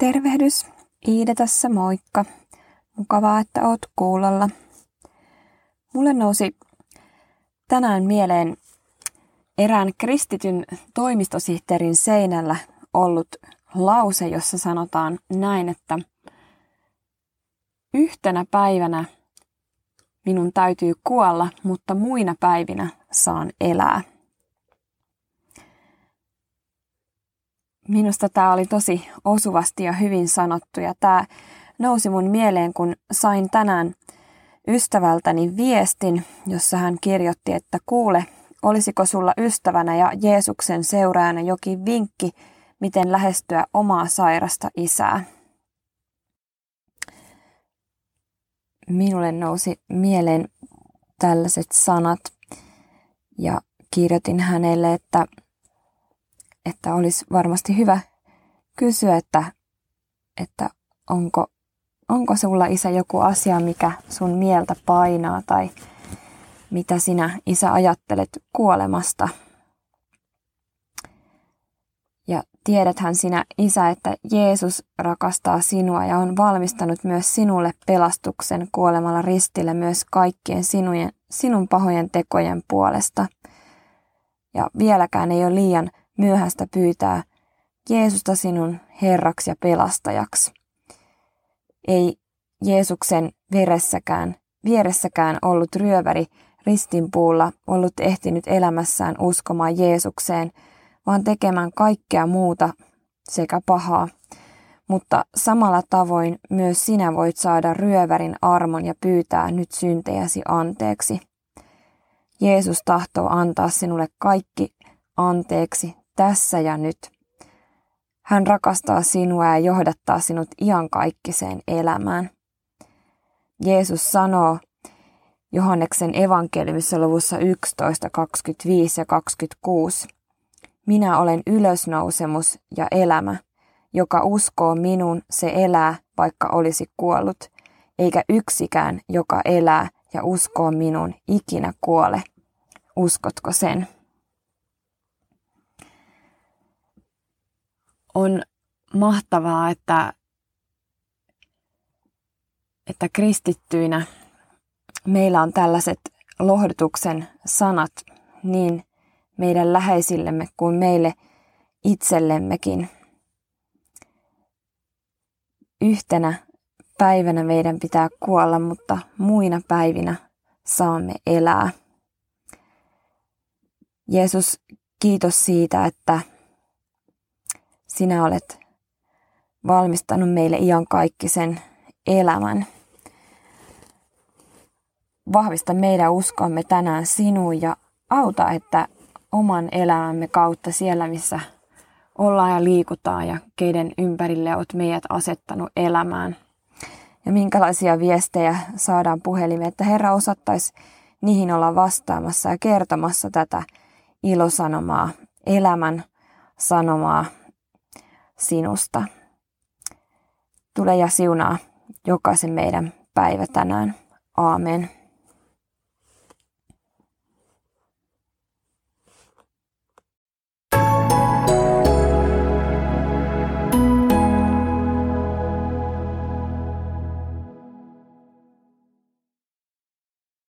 Tervehdys, Iide tässä moikka. Mukavaa, että oot kuulolla. Mulle nousi tänään mieleen erään kristityn toimistosihteerin seinällä ollut lause, jossa sanotaan näin, että yhtenä päivänä minun täytyy kuolla, mutta muina päivinä saan elää. Minusta tämä oli tosi osuvasti ja hyvin sanottu ja tämä nousi mun mieleen, kun sain tänään ystävältäni viestin, jossa hän kirjoitti, että kuule, olisiko sulla ystävänä ja Jeesuksen seuraajana jokin vinkki, miten lähestyä omaa sairasta isää. Minulle nousi mieleen tällaiset sanat ja kirjoitin hänelle, että että olisi varmasti hyvä kysyä, että, että onko, onko sulla isä joku asia, mikä sun mieltä painaa tai mitä sinä isä ajattelet kuolemasta. Ja tiedäthän sinä isä, että Jeesus rakastaa sinua ja on valmistanut myös sinulle pelastuksen kuolemalla ristille myös kaikkien sinujen, sinun pahojen tekojen puolesta. Ja vieläkään ei ole liian myöhäistä pyytää Jeesusta sinun Herraksi ja pelastajaksi. Ei Jeesuksen veressäkään, vieressäkään ollut ryöväri ristinpuulla ollut ehtinyt elämässään uskomaan Jeesukseen, vaan tekemään kaikkea muuta sekä pahaa. Mutta samalla tavoin myös sinä voit saada ryövärin armon ja pyytää nyt syntejäsi anteeksi. Jeesus tahtoo antaa sinulle kaikki anteeksi tässä ja nyt. Hän rakastaa sinua ja johdattaa sinut iankaikkiseen elämään. Jeesus sanoo Johanneksen evankeliumissa luvussa 11, 25 ja 26. Minä olen ylösnousemus ja elämä. Joka uskoo minun, se elää, vaikka olisi kuollut, eikä yksikään, joka elää ja uskoo minun, ikinä kuole. Uskotko sen? On mahtavaa, että, että kristittyinä meillä on tällaiset lohdutuksen sanat niin meidän läheisillemme kuin meille itsellemmekin. Yhtenä päivänä meidän pitää kuolla, mutta muina päivinä saamme elää. Jeesus, kiitos siitä, että sinä olet valmistanut meille iankaikkisen elämän. Vahvista meidän uskoamme tänään sinuun ja auta, että oman elämämme kautta siellä, missä ollaan ja liikutaan ja keiden ympärille olet meidät asettanut elämään. Ja minkälaisia viestejä saadaan puhelimeen, että Herra osattaisi niihin olla vastaamassa ja kertomassa tätä ilosanomaa, elämän sanomaa sinusta. Tule ja siunaa jokaisen meidän päivä tänään. Aamen.